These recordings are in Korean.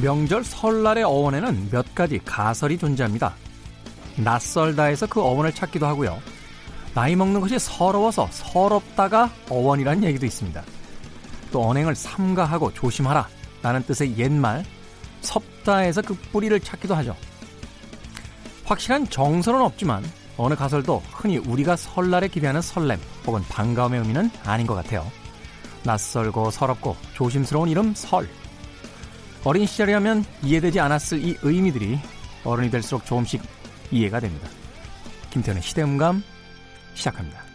명절 설날의 어원에는 몇 가지 가설이 존재합니다. 낯설다해서 그 어원을 찾기도 하고요. 나이 먹는 것이 서러워서 서럽다가 어원이라는 얘기도 있습니다. 또 언행을 삼가하고 조심하라 라는 뜻의 옛말 섭다에서 그 뿌리를 찾기도 하죠. 확실한 정설은 없지만 어느 가설도 흔히 우리가 설날에 기대하는 설렘 혹은 반가움의 의미는 아닌 것 같아요. 낯설고 서럽고 조심스러운 이름 설. 어린 시절이라면 이해되지 않았을 이 의미들이 어른이 될수록 조금씩 이해가 됩니다. 김태현의 시대음감 시작합니다.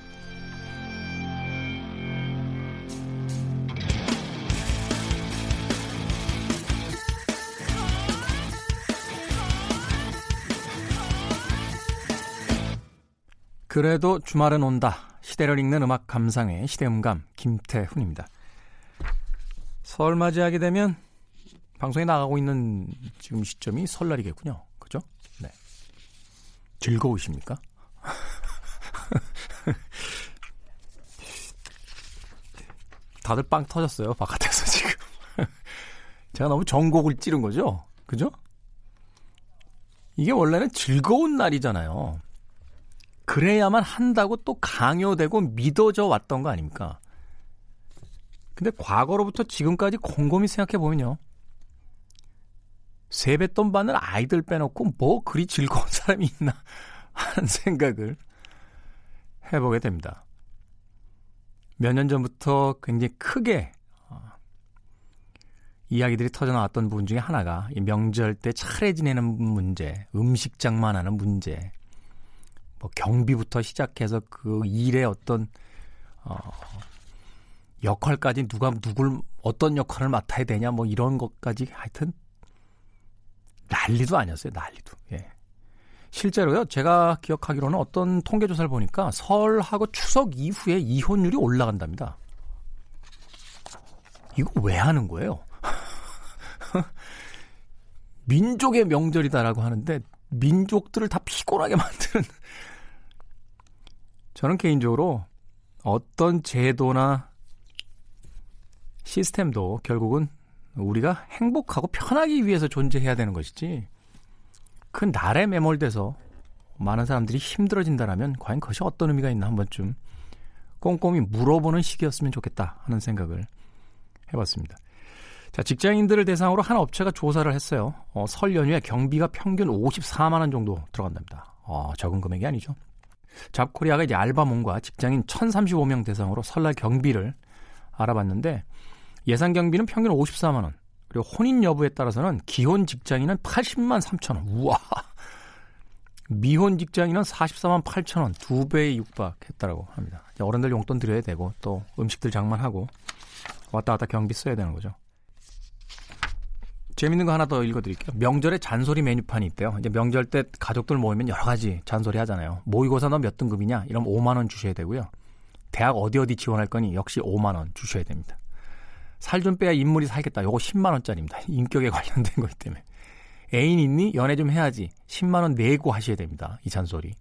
그래도 주말은 온다. 시대를 읽는 음악 감상회 시대음감 김태훈입니다. 설 맞이하게 되면 방송에 나가고 있는 지금 시점이 설날이겠군요. 그죠? 네. 즐거우십니까? 다들 빵 터졌어요. 바깥에서 지금. 제가 너무 전곡을 찌른 거죠? 그죠? 이게 원래는 즐거운 날이잖아요. 그래야만 한다고 또 강요되고 믿어져 왔던 거 아닙니까? 근데 과거로부터 지금까지 곰곰이 생각해 보면요. 세뱃돈 받는 아이들 빼놓고 뭐 그리 즐거운 사람이 있나 하는 생각을 해보게 됩니다. 몇 년 전부터 굉장히 크게 어, 이야기들이 터져 나왔던 부분 중에 하나가 이 명절 때 차례 지내는 문제, 음식 장만하는 문제, 뭐 경비부터 시작해서 그 일의 어떤 어, 역할까지 누가 누굴 어떤 역할을 맡아야 되냐 뭐 이런 것까지 하여튼 난리도 아니었어요 난리도. 예. 실제로요 제가 기억하기로는 어떤 통계 조사를 보니까 설하고 추석 이후에 이혼율이 올라간답니다. 이거 왜 하는 거예요? 민족의 명절이다라고 하는데 민족들을 다 피곤하게 만드는. 저는 개인적으로 어떤 제도나 시스템도 결국은 우리가 행복하고 편하기 위해서 존재해야 되는 것이지 그 날에 매몰돼서 많은 사람들이 힘들어진다라면 과연 그것이 어떤 의미가 있나 한 번쯤 꼼꼼히 물어보는 시기였으면 좋겠다 하는 생각을 해봤습니다. 자, 직장인들을 대상으로 한 업체가 조사를 했어요. 어, 설 연휴에 경비가 평균 54만 원 정도 들어간답니다. 어, 적은 금액이 아니죠. 잡코리아가 이제 알바몬과 직장인 1,035명 대상으로 설날 경비를 알아봤는데 예상 경비는 평균 54만 원. 그리고 혼인 여부에 따라서는 기혼 직장인은 80만 3천 원. 우와. 미혼 직장인은 44만 8천 원. 두 배에 육박했다라고 합니다. 어른들 용돈 드려야 되고 또 음식들 장만하고 왔다 갔다 경비 써야 되는 거죠. 재밌는 거 하나 더 읽어드릴게요. 명절에 잔소리 메뉴판이 있대요. 이제 명절 때 가족들 모이면 여러 가지 잔소리 하잖아요. 모의고사 너 몇 등급이냐? 이러면 5만 원 주셔야 되고요. 대학 어디 어디 지원할 거니 역시 5만 원 주셔야 됩니다. 살 좀 빼야 인물이 살겠다. 요거 10만 원짜리입니다. 인격에 관련된 거기 때문에. 애인 있니? 연애 좀 해야지. 10만 원 내고 하셔야 됩니다. 이 잔소리.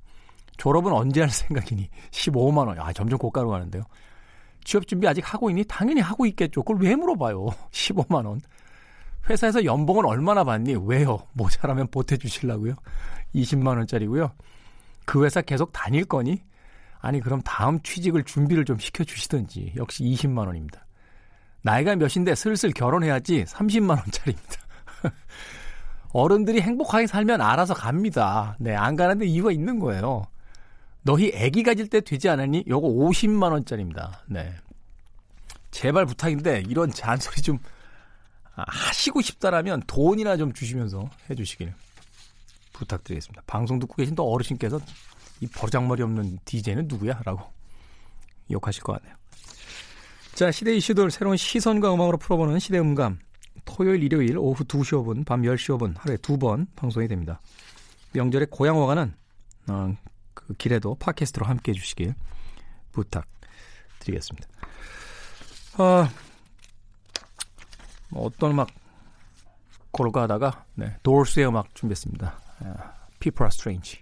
졸업은 언제 할 생각이니? 15만 원. 아, 점점 고가로 가는데요. 취업 준비 아직 하고 있니? 당연히 하고 있겠죠. 그걸 왜 물어봐요? 15만 원. 회사에서 연봉은 얼마나 받니? 왜요? 모자라면 보태 주실라고요? 20만 원짜리고요. 그 회사 계속 다닐 거니? 아니 그럼 다음 취직을 준비를 좀 시켜 주시든지 역시 20만 원입니다. 나이가 몇인데 슬슬 결혼해야지 30만 원짜리입니다. 어른들이 행복하게 살면 알아서 갑니다. 네, 안 가는데 이유가 있는 거예요. 너희 애기 가질 때 되지 않았니? 요거 50만 원짜리입니다. 네. 제발 부탁인데 이런 잔소리 좀 아, 하시고 싶다라면 돈이나 좀 주시면서 해 주시길 부탁드리겠습니다. 방송 듣고 계신 또 어르신께서 이 버장머리 없는 DJ는 누구야? 라고 욕하실 것 같네요. 자, 시대 이슈들 새로운 시선과 음악으로 풀어보는 시대 음감. 토요일, 일요일 오후 2시 5분, 밤 10시 5분 하루에 두 번 방송이 됩니다. 명절에 고향 어가는 어, 그 길에도 팟캐스트로 함께 해 주시길 부탁드리겠습니다. 어, 뭐 어떤 음악 고를까 하다가 네, 도르스의 음악 준비했습니다. People are strange.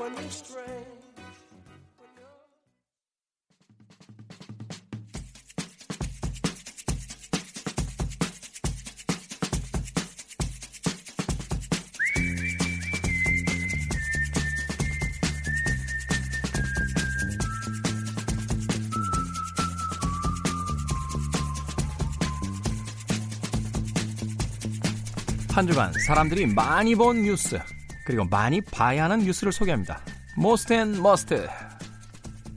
when you're strange. 한 주간 사람들이 많이 본 뉴스 그리고 많이 봐야 하는 뉴스를 소개합니다. Most and Must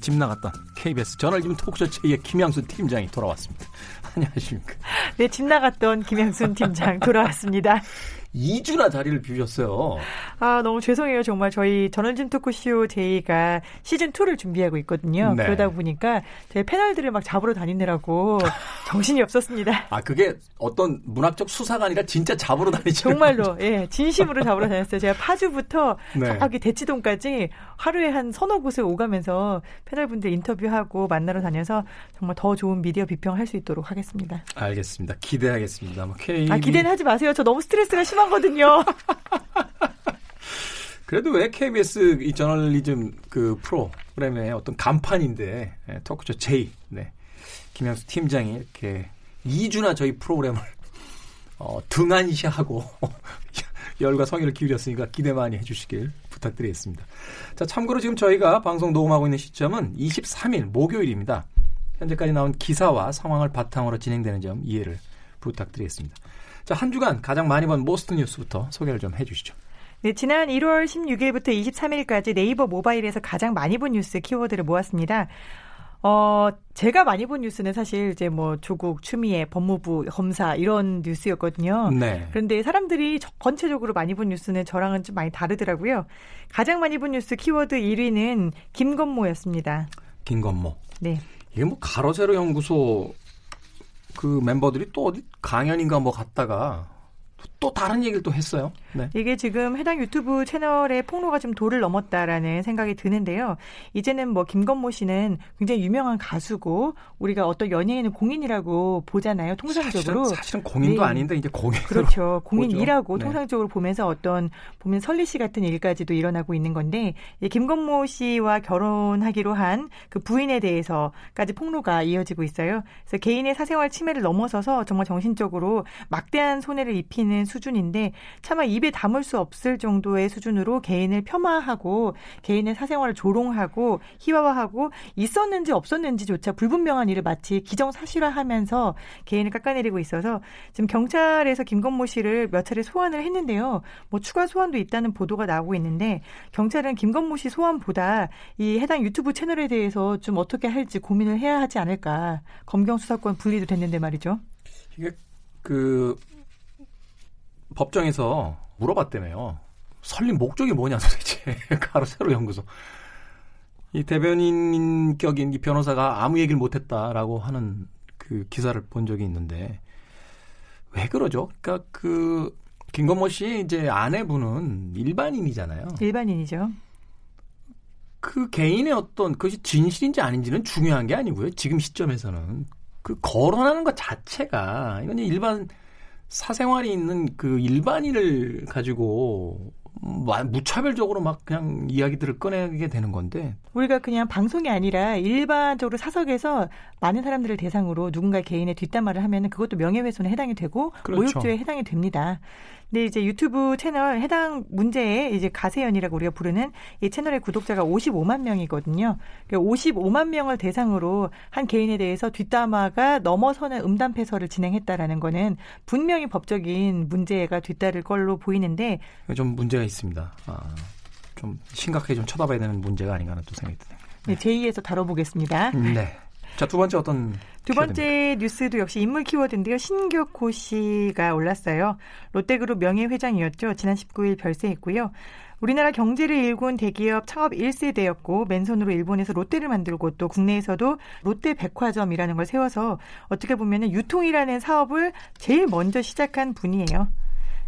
집 나갔던 KBS 저널리즘 토크쇼 J의 김양순 팀장이 돌아왔습니다. 안녕하십니까. 네, 집 나갔던 김양순 팀장 돌아왔습니다. 2주나 자리를 비우셨어요. 아, 너무 죄송해요. 정말 저희 저널리즘 토크쇼 J가 시즌2를 준비하고 있거든요. 네. 그러다 보니까 제 패널들을 막 잡으러 다니느라고 정신이 없었습니다. 아, 그게 어떤 문학적 수사가 아니라 진짜 잡으러 다니죠? 정말로, 예, 진심으로 잡으러 다녔어요. 제가 파주부터 네. 저기 대치동까지 하루에 한 서너 곳을 오가면서 패널분들 인터뷰하고 만나러 다녀서 정말 더 좋은 미디어 비평할 수 있도록 하겠습니다. 알겠습니다. 기대하겠습니다. 뭐 K... 아, 기대는 하지 마세요. 저 너무 스트레스가 심한 하거든요. 그래도 왜 KBS 이 저널리즘 그 프로그램의 어떤 간판인데 네, 토크쇼 J 네. 김양순 팀장이 이렇게 2주나 저희 프로그램을 어, 등한시하고 열과 성의를 기울였으니까 기대 많이 해주시길 부탁드리겠습니다. 자, 참고로 지금 저희가 방송 녹음하고 있는 시점은 23일 목요일입니다. 현재까지 나온 기사와 상황을 바탕으로 진행되는 점 이해를 부탁드리겠습니다. 자, 한 주간 가장 많이 본 Most 뉴스부터 소개를 좀 해주시죠. 네, 지난 1월 16일부터 23일까지 네이버 모바일에서 가장 많이 본 뉴스 키워드를 모았습니다. 어, 제가 많이 본 뉴스는 사실 이제 뭐 조국, 추미애, 법무부, 검사 이런 뉴스였거든요. 네. 그런데 사람들이 전체적으로 많이 본 뉴스는 저랑은 좀 많이 다르더라고요. 가장 많이 본 뉴스 키워드 1위는 김건모였습니다. 김건모. 네. 이게 뭐 가로세로 연구소 그 멤버들이 또 어디 강연인가 뭐 갔다가 또 다른 얘기를 또 했어요. 네. 이게 지금 해당 유튜브 채널의 폭로가 좀 도를 넘었다라는 생각이 드는데요. 이제는 뭐 김건모 씨는 굉장히 유명한 가수고 우리가 어떤 연예인은 공인이라고 보잖아요. 통상적으로 사실은, 사실은 공인도 네. 아닌데 이제 공인 그렇죠. 공인이라고 네. 통상적으로 보면서 어떤 보면 설리 씨 같은 일까지도 일어나고 있는 건데 김건모 씨와 결혼하기로 한 그 부인에 대해서까지 폭로가 이어지고 있어요. 그래서 개인의 사생활 침해를 넘어서서 정말 정신적으로 막대한 손해를 입히는 수준인데 차마 입에 담을 수 없을 정도의 수준으로 개인을 폄하하고 개인의 사생활을 조롱하고 희화화하고 있었는지 없었는지조차 불분명한 일을 마치 기정사실화하면서 개인을 깎아내리고 있어서 지금 경찰에서 김건모 씨를 몇 차례 소환을 했는데요. 뭐 추가 소환도 있다는 보도가 나오고 있는데 경찰은 김건모 씨 소환보다 이 해당 유튜브 채널에 대해서 좀 어떻게 할지 고민을 해야 하지 않을까. 검경 수사권 분리도 됐는데 말이죠. 이게 그 법정에서 물어봤다며요. 설립 목적이 뭐냐 도대체 가로 세로 연구소. 이 대변인 격인 이 변호사가 아무 얘기를 못했다라고 하는 그 기사를 본 적이 있는데 왜 그러죠? 그러니까 그 김건모 씨 이제 아내분은 일반인이잖아요. 일반인이죠. 그 개인의 어떤 그것이 진실인지 아닌지는 중요한 게 아니고요. 지금 시점에서는 그 거론하는 것 자체가 이건 일반 사생활이 있는 그 일반인을 가지고 무차별적으로 막 그냥 이야기들을 꺼내게 되는 건데 우리가 그냥 방송이 아니라 일반적으로 사석에서 많은 사람들을 대상으로 누군가 개인의 뒷담화를 하면 그것도 명예훼손에 해당이 되고 그렇죠. 모욕죄에 해당이 됩니다. 근데 이제 유튜브 채널 해당 문제에 이제 가세연이라고 우리가 부르는 이 채널의 구독자가 55만 명이거든요. 55만 그러니까 명을 대상으로 한 개인에 대해서 뒷담화가 넘어서는 음담 패설을 진행했다라는 거는 분명히 법적인 문제가 뒤따를 걸로 보이는데 좀 문제가 있습니다. 아, 좀 심각하게 좀 쳐다봐야 되는 문제가 아닌가 하는 또 생각이 드네요. 네, 제2에서 다뤄보겠습니다. 네. 자, 두 번째 어떤 두 번째 키워드입니까? 뉴스도 역시 인물 키워드인데요. 신격호 씨가 올랐어요. 롯데그룹 명예회장이었죠. 지난 19일 별세했고요. 우리나라 경제를 일군 대기업 창업 1세대였고 맨손으로 일본에서 롯데를 만들고 또 국내에서도 롯데 백화점이라는 걸 세워서 어떻게 보면 유통이라는 사업을 제일 먼저 시작한 분이에요.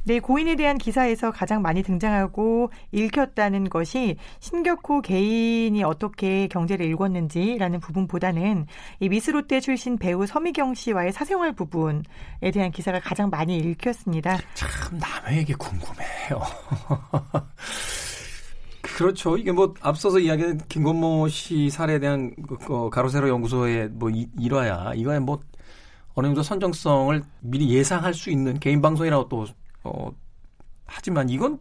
네, 고인에 대한 기사에서 가장 많이 등장하고 읽혔다는 것이 신격호 개인이 어떻게 경제를 읽었는지라는 부분보다는 이 미스롯데 출신 배우 서미경 씨와의 사생활 부분에 대한 기사가 가장 많이 읽혔습니다. 참 남에게 궁금해요. 그렇죠. 이게 뭐 앞서서 이야기한 김건모 씨 사례에 대한 그, 그 가로세로 연구소의 뭐 일화야. 이거에 뭐 어느 정도 선정성을 미리 예상할 수 있는 개인 방송이라고 또 어, 하지만 이건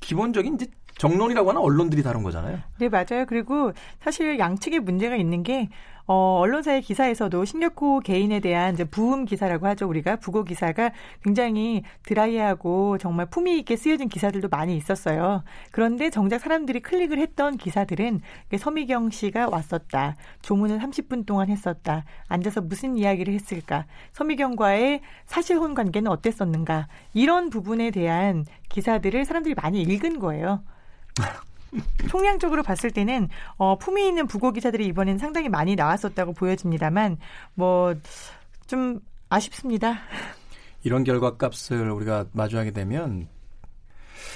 기본적인 이제 정론이라고 하는 언론들이 다른 거잖아요. 네, 맞아요. 그리고 사실 양측의 문제가 있는 게 어, 언론사의 기사에서도 신격호 개인에 대한 이제 부음 기사라고 하죠. 우리가 부고 기사가 굉장히 드라이하고 정말 품위 있게 쓰여진 기사들도 많이 있었어요. 그런데 정작 사람들이 클릭을 했던 기사들은 서미경 씨가 왔었다. 조문을 30분 동안 했었다. 앉아서 무슨 이야기를 했을까? 서미경과의 사실혼 관계는 어땠었는가? 이런 부분에 대한 기사들을 사람들이 많이 읽은 거예요. 총량적으로 봤을 때는 어, 품위 있는 부고 기사들이 이번엔 상당히 많이 나왔었다고 보여집니다만 뭐 좀 아쉽습니다. 이런 결과 값을 우리가 마주하게 되면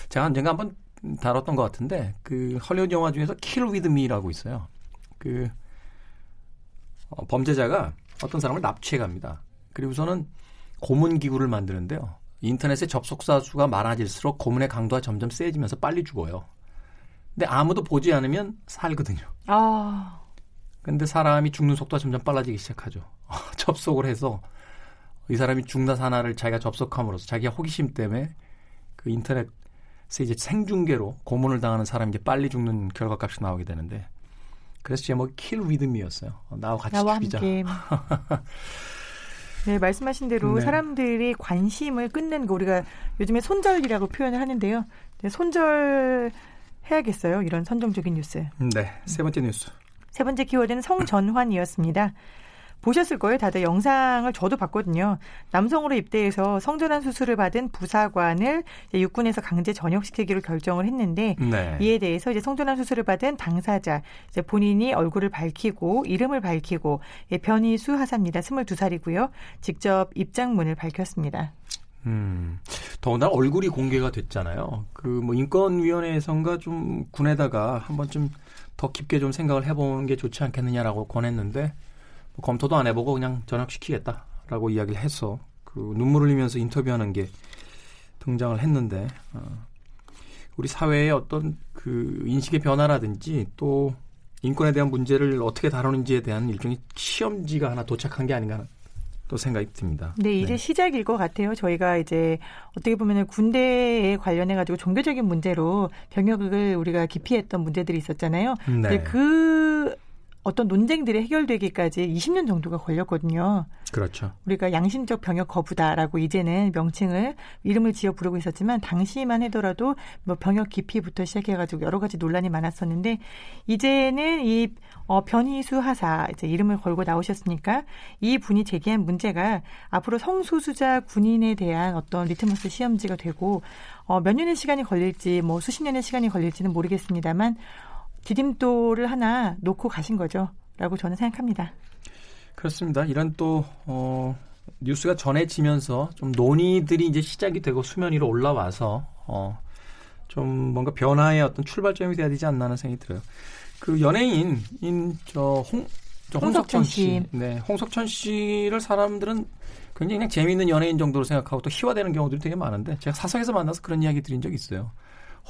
제가 언젠가 한번 다뤘던 것 같은데 그 헐리우드 영화 중에서 Kill with Me라고 있어요. 그 어, 범죄자가 어떤 사람을 납치해 갑니다. 그리고서는 고문 기구를 만드는데요. 인터넷의 접속자 수가 많아질수록 고문의 강도가 점점 세지면서 빨리 죽어요. 근데 아무도 보지 않으면 살거든요. 아. 근데 사람이 죽는 속도가 점점 빨라지기 시작하죠. 접속을 해서 이 사람이 죽나 사나를 자기가 접속함으로써 자기가 호기심 때문에 그 인터넷에 이제 생중계로 고문을 당하는 사람이 이제 빨리 죽는 결과값이 나오게 되는데 그래서 제목이 킬 위드미였어요. 나와 같이 나와 죽이자. 함께. 네, 말씀하신 대로 네. 사람들이 관심을 끊는 거 우리가 요즘에 손절이라고 표현을 하는데요. 네, 손절 해야겠어요. 이런 선정적인 뉴스. 네. 세 번째 뉴스. 세 번째 키워드는 성전환이었습니다. 보셨을 거예요. 다들 영상을 저도 봤거든요. 남성으로 입대해서 성전환 수술을 받은 부사관을 육군에서 강제 전역시키기로 결정을 했는데 네. 이에 대해서 이제 성전환 수술을 받은 당사자 이제 본인이 얼굴을 밝히고 이름을 밝히고 예, 변희수 하사입니다. 22살이고요. 직접 입장문을 밝혔습니다. 음, 더군다나 얼굴이 공개가 됐잖아요. 그 뭐 인권위원회에선가 좀 군에다가 한 번쯤 더 깊게 좀 생각을 해보는 게 좋지 않겠느냐라고 권했는데 뭐 검토도 안 해보고 그냥 전역시키겠다라고 이야기를 해서 그 눈물 흘리면서 인터뷰하는 게 등장을 했는데 어, 우리 사회의 어떤 그 인식의 변화라든지 또 인권에 대한 문제를 어떻게 다루는지에 대한 일종의 시험지가 하나 도착한 게 아닌가 또 생각이 듭니다. 네, 이제 네. 시작일 것 같아요. 저희가 이제 어떻게 보면 군대에 관련해 가지고 종교적인 문제로 병역을 우리가 기피했던 문제들이 있었잖아요. 네. 그 어떤 논쟁들이 해결되기까지 20년 정도가 걸렸거든요. 그렇죠. 우리가 양심적 병역 거부다라고 이제는 명칭을 이름을 지어 부르고 있었지만 당시만 해더라도 뭐 병역 기피부터 시작해가지고 여러 가지 논란이 많았었는데 이제는 이 어, 변희수 하사 이제 이름을 걸고 나오셨으니까 이 분이 제기한 문제가 앞으로 성소수자 군인에 대한 어떤 리트머스 시험지가 되고 어, 몇 년의 시간이 걸릴지 뭐 수십 년의 시간이 걸릴지는 모르겠습니다만 디딤돌을 하나 놓고 가신 거죠. 라고 저는 생각합니다. 그렇습니다. 이런 또, 어, 뉴스가 전해지면서 좀 논의들이 이제 시작이 되고 수면 위로 올라와서, 어, 좀 뭔가 변화의 어떤 출발점이 돼야 되지 않나 하는 생각이 들어요. 그 연예인인, 저, 홍, 저 홍석천 씨. 네. 홍석천 씨를 사람들은 굉장히 그냥 재미있는 연예인 정도로 생각하고 또 희화되는 경우들이 되게 많은데 제가 사석에서 만나서 그런 이야기 드린 적이 있어요.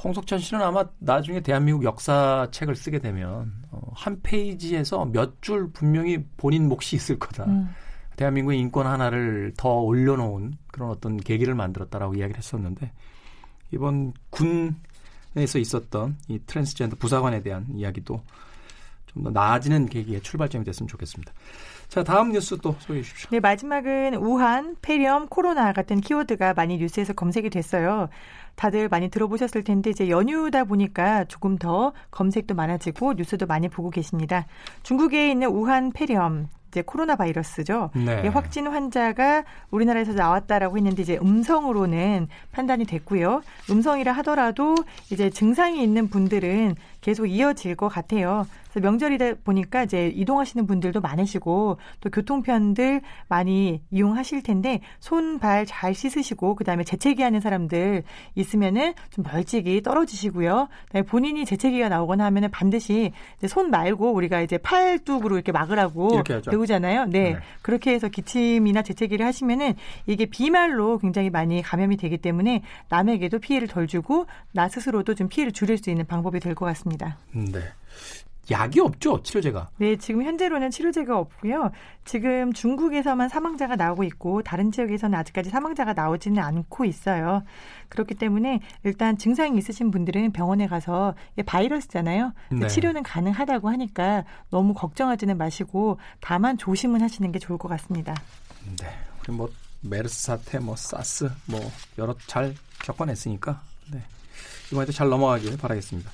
홍석천 씨는 아마 나중에 대한민국 역사책을 쓰게 되면 어, 한 페이지에서 몇 줄 분명히 본인 몫이 있을 거다. 음. 대한민국의 인권 하나를 더 올려놓은 그런 어떤 계기를 만들었다라고 이야기를 했었는데 이번 군에서 있었던 이 트랜스젠더 부사관에 대한 이야기도 좀 더 나아지는 계기의 출발점이 됐으면 좋겠습니다. 자, 다음 뉴스 또 소개해 주십시오. 네, 마지막은 우한, 폐렴, 코로나 같은 키워드가 많이 뉴스에서 검색이 됐어요. 다들 많이 들어보셨을 텐데 이제 연휴다 보니까 조금 더 검색도 많아지고 뉴스도 많이 보고 계십니다. 중국에 있는 우한 폐렴 이제 코로나 바이러스죠. 네. 이 확진 환자가 우리나라에서 나왔다라고 했는데 이제 음성으로는 판단이 됐고요. 음성이라 하더라도 이제 증상이 있는 분들은 계속 이어질 것 같아요. 그래서 명절이다 보니까 이제 이동하시는 분들도 많으시고 또 교통편들 많이 이용하실 텐데 손 발 잘 씻으시고 그다음에 재채기 하는 사람들 있으면은 좀 멀찍이 떨어지시고요. 그다음에 본인이 재채기가 나오거나 하면은 반드시 손 말고 우리가 이제 팔뚝으로 이렇게 막으라고 이렇게. 배우잖아요. 네. 네. 그렇게 해서 기침이나 재채기를 하시면은 이게 비말로 굉장히 많이 감염이 되기 때문에 남에게도 피해를 덜 주고 나 스스로도 좀 피해를 줄일 수 있는 방법이 될 것 같습니다. 네. 약이 없죠 치료제가. 네, 지금 현재로는 치료제가 없고요. 지금 중국에서만 사망자가 나오고 있고 다른 지역에서는 아직까지 사망자가 나오지는 않고 있어요. 그렇기 때문에 일단 증상이 있으신 분들은 병원에 가서 바이러스잖아요. 네. 치료는 가능하다고 하니까 너무 걱정하지는 마시고 다만 조심은 하시는 게 좋을 것 같습니다. 네. 우리 뭐 메르스 사태, 뭐 사스, 뭐 여러 잘 겪어냈으니까 네. 이번에도 잘 넘어가길 바라겠습니다.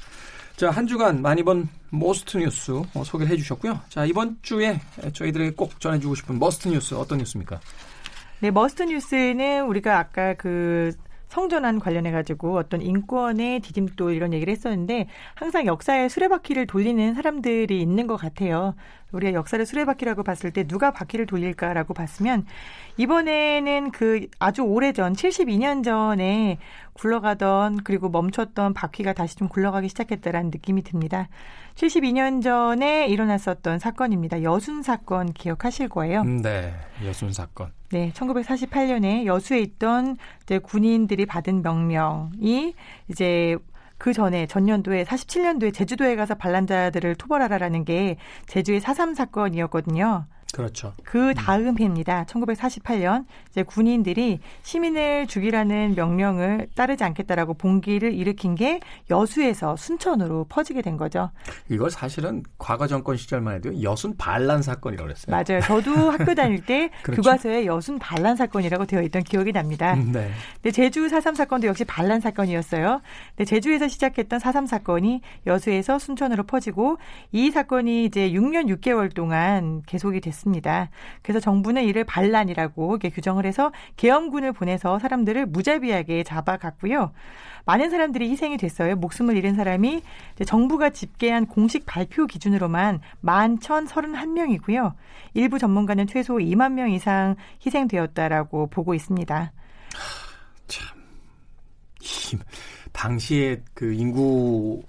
자, 한 주간 많이 본 most 뉴스 어, 소개를 해주셨고요. 자, 이번 주에 저희들에게 꼭 전해주고 싶은 must 뉴스 어떤 뉴스입니까? 네, must 뉴스는 우리가 아까 그 성전환 관련해 가지고 어떤 인권의 디딤돌 이런 얘기를 했었는데 항상 역사의 수레바퀴를 돌리는 사람들이 있는 것 같아요. 우리가 역사를 수레바퀴라고 봤을 때 누가 바퀴를 돌릴까라고 봤으면 이번에는 그 아주 오래전 72년 전에 굴러가던 그리고 멈췄던 바퀴가 다시 좀 굴러가기 시작했다라는 느낌이 듭니다. 72년 전에 일어났었던 사건입니다. 여순 사건 기억하실 거예요. 음, 네. 여순 사건. 네, 1948년에 여수에 있던 이제 군인들이 받은 명령이 이제 그 전에 전년도에 47년도에 제주도에 가서 반란자들을 토벌하라라는 게 제주의 4.3 사건이었거든요. 그렇죠. 그 다음 해입니다. 1948년 이제 군인들이 시민을 죽이라는 명령을 따르지 않겠다라고 봉기를 일으킨 게 여수에서 순천으로 퍼지게 된 거죠. 이걸 사실은 과거 정권 시절만 해도 여순 반란 사건이라고 그랬어요. 맞아요. 저도 학교 다닐 때 그렇죠. 교과서에 여순 반란 사건이라고 되어 있던 기억이 납니다. 음, 네. 근데 제주 4.3 사건도 역시 반란 사건이었어요. 근데 제주에서 시작했던 4.3 사건이 여수에서 순천으로 퍼지고 이 사건이 이제 6년 6개월 동안 계속이 됐 습니다. 그래서 정부는 이를 반란이라고 이렇게 규정을 해서 계엄군을 보내서 사람들을 무자비하게 잡아갔고요. 많은 사람들이 희생이 됐어요. 목숨을 잃은 사람이 정부가 집계한 공식 발표 기준으로만 11,031명이고요. 일부 전문가는 최소 2만 명 이상 희생되었다라고 보고 있습니다. 이, 당시에 그 인구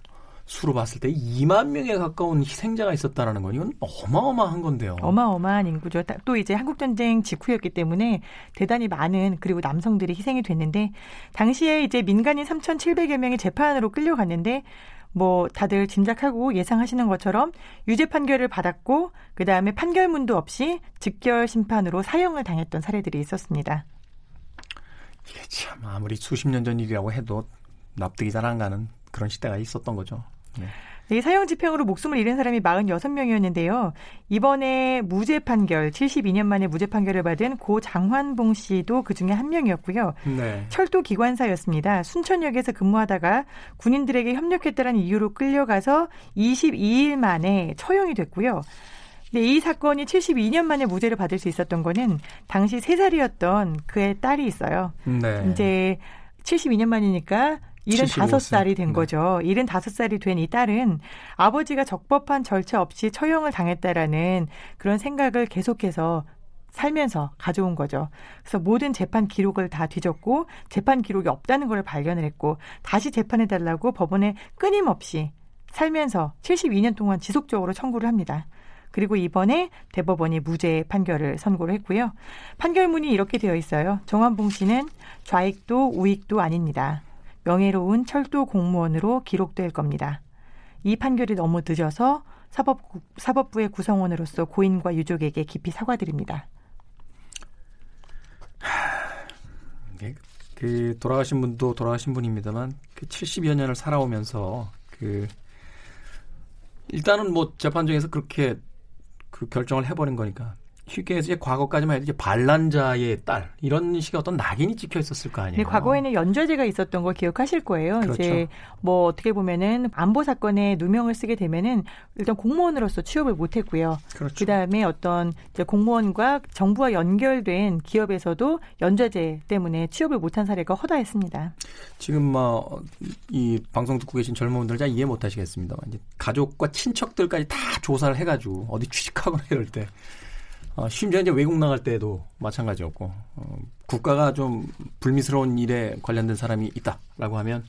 수로 봤을 때 2만 명에 가까운 희생자가 있었다라는 건 이건 어마어마한 건데요. 어마어마한 인구죠. 다- 또 이제 한국 전쟁 직후였기 때문에 대단히 많은 그리고 남성들이 희생이 됐는데 당시에 이제 민간인 3,700여 명이 재판으로 끌려갔는데 뭐 다들 짐작하고 예상하시는 것처럼 유죄 판결을 받았고 그 다음에 판결문도 없이 즉결 심판으로 사형을 당했던 사례들이 있었습니다. 이게 참 아무리 수십 년 전 일이라고 해도 납득이 잘 안 가는 그런 시대가 있었던 거죠. 네. 이 사형 집행으로 목숨을 잃은 사람이 46명이었는데요. 이번에 무죄 판결, 72년 만에 무죄 판결을 받은 고 장환봉 씨도 그 중에 한 명이었고요. 네. 철도 기관사였습니다. 순천역에서 근무하다가 군인들에게 협력했다는 이유로 끌려가서 22일 만에 처형이 됐고요. 근데 이 사건이 72년 만에 무죄를 받을 수 있었던 거는 당시 3살이었던 그의 딸이 있어요. 네. 이제 72년 만이니까 75살이 된 네. 거죠. 75살이 된 이 딸은 아버지가 적법한 절차 없이 처형을 당했다라는 그런 생각을 계속해서 살면서 가져온 거죠. 그래서 모든 재판 기록을 다 뒤졌고 재판 기록이 없다는 걸 발견을 했고 다시 재판해 달라고 법원에 끊임없이 살면서 72년 동안 지속적으로 청구를 합니다. 그리고 이번에 대법원이 무죄 판결을 선고를 했고요. 판결문이 이렇게 되어 있어요. 정한봉 씨는 좌익도 우익도 아닙니다. 명예로운 철도 공무원으로 기록될 겁니다. 이 판결이 너무 늦어서 사법부, 사법부의 구성원으로서 고인과 유족에게 깊이 사과드립니다. 그 돌아가신 분도 돌아가신 분입니다만 그 70여 년을 살아오면서 그 일단은 뭐 재판정에서 그렇게 그 결정을 해버린 거니까 쉽게 해서 이제 과거까지만 해도 이제 반란자의 딸 이런 식의 어떤 낙인이 찍혀 있었을 거 아니에요. 네, 과거에는 연좌제가 있었던 걸 기억하실 거예요. 그렇죠. 이제 뭐 어떻게 보면은 안보 사건에 누명을 쓰게 되면은 일단 공무원으로서 취업을 못 했고요. 그렇죠. 그 다음에 어떤 이제 공무원과 정부와 연결된 기업에서도 연좌제 때문에 취업을 못한 사례가 허다했습니다. 지금 뭐 이 방송 듣고 계신 젊은 분들 잘 이해 못 하시겠습니다만 이제 가족과 친척들까지 다 조사를 해 가지고 어디 취직하거나 이럴 때 어, 심지어 이제 외국 나갈 때도 마찬가지였고 어, 국가가 좀 불미스러운 일에 관련된 사람이 있다라고 하면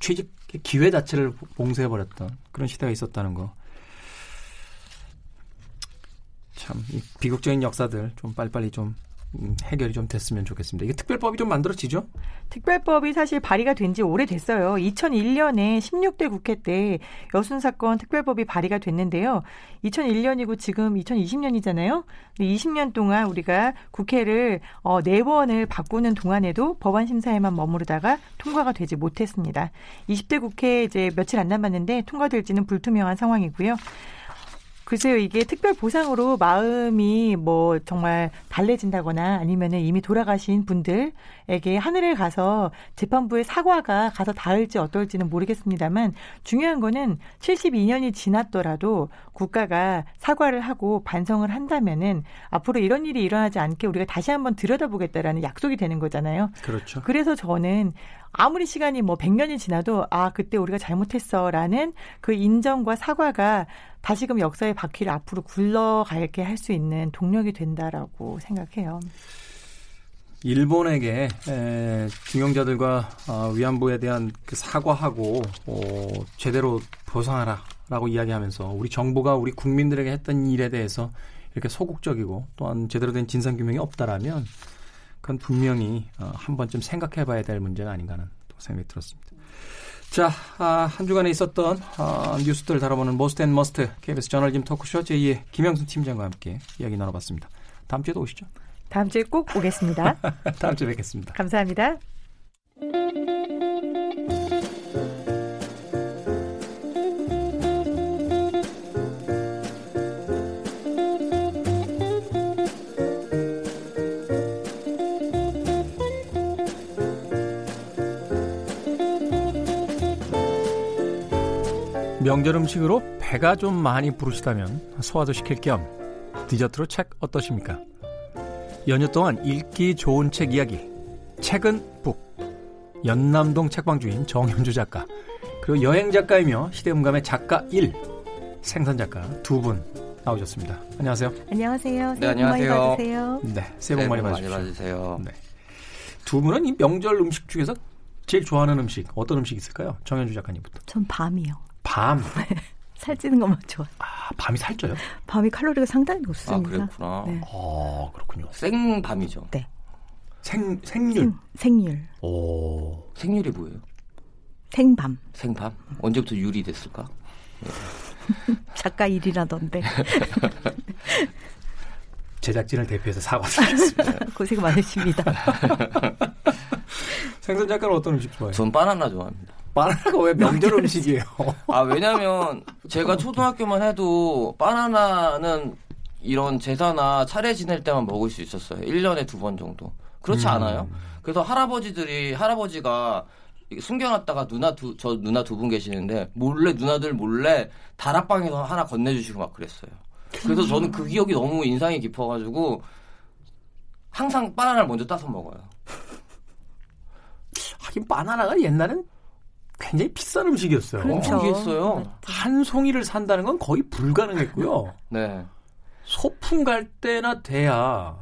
취직 기회 자체를 봉쇄해 버렸던 그런 시대가 있었다는 거. 참이 비극적인 역사들 좀 빨리빨리 좀 음, 해결이 좀 됐으면 좋겠습니다. 이게 특별법이 좀 만들어지죠? 특별법이 사실 발의가 된 지 오래됐어요. 2001년에 16대 국회 때 여순 사건 특별법이 발의가 됐는데요. 2001년이고 지금 2020년이잖아요. 20년 동안 우리가 국회를 어, 네 번을 바꾸는 동안에도 법안 심사에만 머무르다가 통과가 되지 못했습니다. 20대 국회 이제 며칠 안 남았는데 통과될지는 불투명한 상황이고요. 글쎄요, 이게 특별 보상으로 마음이 뭐 정말 달래진다거나 아니면은 이미 돌아가신 분들에게 하늘에 가서 재판부의 사과가 가서 닿을지 어떨지는 모르겠습니다만 중요한 거는 72년이 지났더라도 국가가 사과를 하고 반성을 한다면은 앞으로 이런 일이 일어나지 않게 우리가 다시 한번 들여다보겠다라는 약속이 되는 거잖아요. 그렇죠. 그래서 저는 아무리 시간이 뭐 100년이 지나도 아, 그때 우리가 잘못했어라는 그 인정과 사과가 다시금 역사의 바퀴를 앞으로 굴러가게 할 수 있는 동력이 된다라고 생각해요. 일본에게 에, 중용자들과 어, 위안부에 대한 그 사과하고 어, 제대로 보상하라라고 이야기하면서 우리 정부가 우리 국민들에게 했던 일에 대해서 이렇게 소극적이고 또한 제대로 된 진상 규명이 없다라면 그건 분명히 어, 한 번쯤 생각해봐야 될 문제가 아닌가 하는 또 생각이 들었습니다. 자, 아, 한 주간에 있었던 아, 뉴스들 다뤄보는 most and must KBS 저널리즘 토크쇼 J의 김영순 팀장과 함께 이야기 나눠봤습니다. 다음 주에도 오시죠. 다음 주에 꼭 오겠습니다. 다음 주에 뵙겠습니다. 감사합니다. 명절 음식으로 배가 좀 많이 부르시다면 소화도 시킬 겸 디저트로 책 어떠십니까? 연휴 동안 읽기 좋은 책 이야기 책은 북 연남동 책방주인 정현주 작가 그리고 여행 작가이며 시대음감의 작가 1 생선 작가 두 분 나오셨습니다. 안녕하세요. 안녕하세요. 네, 새해 복 많이 안녕하세요. 받으세요. 네, 새해 복 많이. 받으세요. 네. 두 분은 이 명절 음식 중에서 제일 좋아하는 음식 어떤 음식 있을까요? 정현주 작가님부터. 전 밤이요. 밤. 살찌는 것만 좋아. 아, 밤이 살쪄요? 밤이 칼로리가 상당히 아, 높습니다. 그렇구나. 네. 어, 그렇군요. 생밤이죠. 생 생률. 생, 생률. 오. 생률이 뭐예요? 생밤. 생밤? 언제부터 율이 됐을까? 작가 일이라던데. 제작진을 대표해서 사과드리겠습니다. 고생 많으십니다. 생선 작가는 어떤 음식 좋아해요? 전 바나나 좋아합니다. 바나나가 왜 명절 음식이에요? 아, 왜냐면 제가 초등학교만 해도 바나나는 이런 제사나 차례 지낼 때만 먹을 수 있었어요. 1년에 두 번 정도. 그렇지 음. 않아요? 그래서 할아버지들이 할아버지가 숨겨놨다가 누나 두 저 누나 두 분 계시는데 몰래 누나들 몰래 다락방에서 하나 건네주시고 막 그랬어요. 그래서 저는 그 기억이 너무 인상이 깊어가지고 항상 바나나를 먼저 따서 먹어요. 하긴 바나나가 옛날엔 굉장히 비싼 음식이었어요. 엄청 귀했어요. 한 송이를 산다는 건 거의 불가능했고요. 네. 소풍 갈 때나 돼야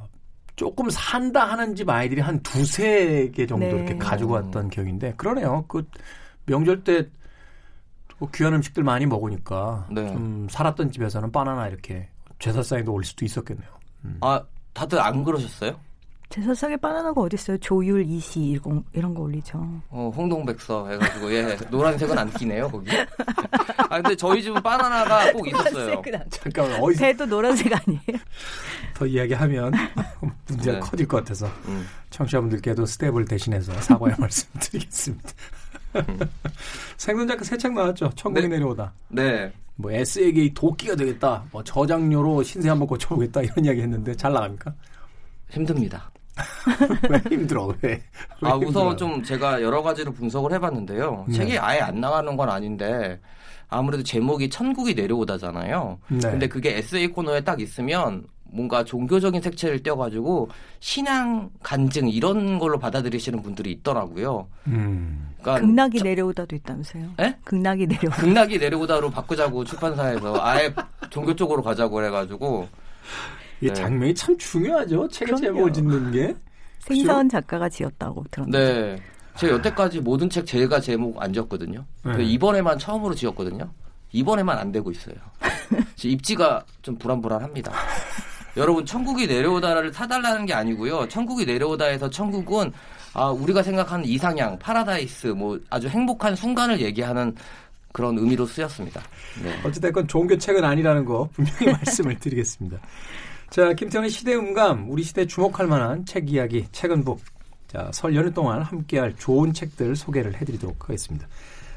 조금 산다 하는 집 아이들이 한 두세 개 정도 네. 이렇게 가지고 왔던 기억인데 그러네요. 그 명절 때또 귀한 음식들 많이 먹으니까 네. 좀 살았던 집에서는 바나나 이렇게 제사상에도 올릴 수도 있었겠네요. 음. 아 다들 안 그러셨어요? 제사상에 바나나가 어딨어요? 조율, 이시 이런, 이런 거 올리죠. 어, 홍동백서 해가지고 예 노란색은 안 끼네요 거기. 아 근데 저희 집은 바나나가 꼭 있었어요. 잠깐만 어디서 배도 노란색 아니에요? 더 이야기하면 문제가 네. 커질 것 같아서 음. 청취자분들께도 스텝을 대신해서 사과의 말씀드리겠습니다. 생선 작가 새 책 나왔죠. 천국이 네. 내려오다. 네. 뭐 에세이계의 도끼가 되겠다. 뭐 저장료로 신세 한번 고쳐보겠다 이런 이야기 했는데 잘 나갑니까? 힘듭니다. 왜 힘들어? 왜? 왜 아, 우선? 좀 제가 여러 가지로 분석을 해봤는데요. 네. 책이 아예 안 나가는 건 아닌데 아무래도 제목이 천국이 내려오다잖아요. 네. 근데 그게 에세이 코너에 딱 있으면 뭔가 종교적인 색채를 띄어가지고 신앙 간증 이런 걸로 받아들이시는 분들이 있더라고요. 음. 그러니까 극락이 내려오다도 있다면서요? 에? 극락이 내려오다. 극락이 내려오다로 바꾸자고 출판사에서 아예 종교 쪽으로 가자고 해가지고 이 네. 장면이 참 중요하죠. 책의 그럼요. 제목을 짓는 게. 생선 작가가 지었다고 들었는데. 네. 제가 여태까지 모든 책 제가 제목 안 지었거든요. 네. 그 이번에만 처음으로 지었거든요. 이번에만 안 되고 있어요. 입지가 좀 불안불안합니다. 여러분 천국이 내려오다를 사달라는 게 아니고요. 천국이 내려오다에서 천국은 아 우리가 생각하는 이상향, 파라다이스, 뭐 아주 행복한 순간을 얘기하는 그런 의미로 쓰였습니다. 네. 어찌됐건 종교 책은 아니라는 거 분명히 말씀을 드리겠습니다. 자, 김태훈의 시대 음감, 우리 시대에 주목할 만한 책 이야기, 책은 북. 자, 설 연휴 동안 함께할 좋은 책들 소개를 해드리도록 하겠습니다.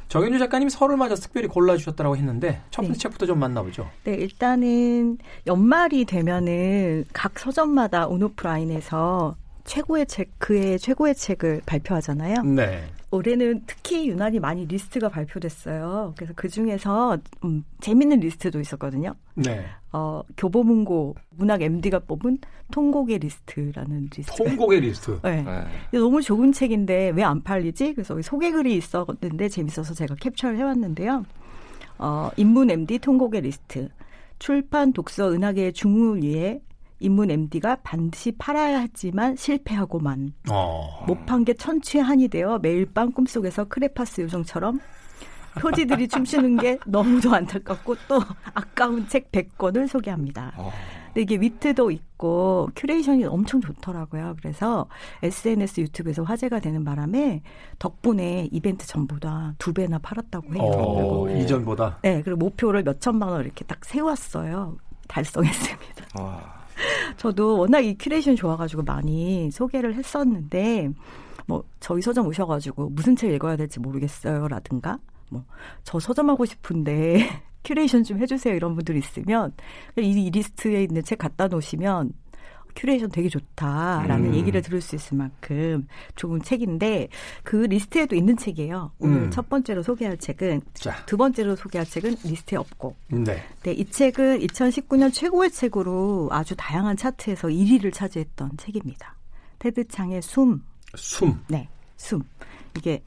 정현주 작가님 설을 맞아서 특별히 골라주셨다고 했는데 첫 번째 네. 책부터 좀 만나보죠. 네, 일단은 연말이 되면은 각 서점마다 온오프라인에서 최고의 책, 그의 최고의 책을 발표하잖아요. 네. 올해는 특히 유난히 많이 리스트가 발표됐어요. 그래서 그 중에서 음, 재밌는 리스트도 있었거든요. 네. 어, 교보문고 문학 MD가 뽑은 통곡의 리스트라는 리스트. 통곡의 리스트. 네. 네. 너무 좋은 책인데 왜 안 팔리지? 그래서 여기 소개 글이 있었는데 재밌어서 제가 캡처를 해왔는데요. 어, 인문 MD 통곡의 리스트. 출판 독서 은하계의 중흥을 위해 인문 MD가 반드시 팔아야 했지만 실패하고만 어. 못판 게 천추의 한이 되어 매일 밤 꿈속에서 크레파스 요정처럼 표지들이 춤추는 게 너무도 안타깝고 또 아까운 책 100권을 소개합니다. 어, 근데 이게 위트도 있고 curation이 엄청 좋더라고요. 그래서 SNS 유튜브에서 화제가 되는 바람에 덕분에 이벤트 전보다 두 배나 팔았다고 해요. 어, 그리고- 이전보다. 네, 그리고 목표를 몇 천만 원 이렇게 딱 세웠어요. 달성했습니다. 와. 저도 워낙 이 큐레이션 좋아가지고 많이 소개를 했었는데, 뭐, 저희 서점 오셔가지고 무슨 책 읽어야 될지 모르겠어요. 라든가, 뭐, 저 서점 하고 싶은데 큐레이션 좀 해주세요. 이런 분들이 있으면, 이, 이 리스트에 있는 책 갖다 놓으시면, 큐레이션 되게 좋다라는 음. 얘기를 들을 수 있을 만큼 좋은 책인데 그 리스트에도 있는 책이에요. 오늘 음. 첫 번째로 소개할 책은 자. 두 번째로 소개할 책은 리스트에 없고 네. 네, 이 책은 2019년 최고의 책으로 아주 다양한 차트에서 1위를 차지했던 책입니다. 테드 창의 숨. 숨. 네, 숨. 이게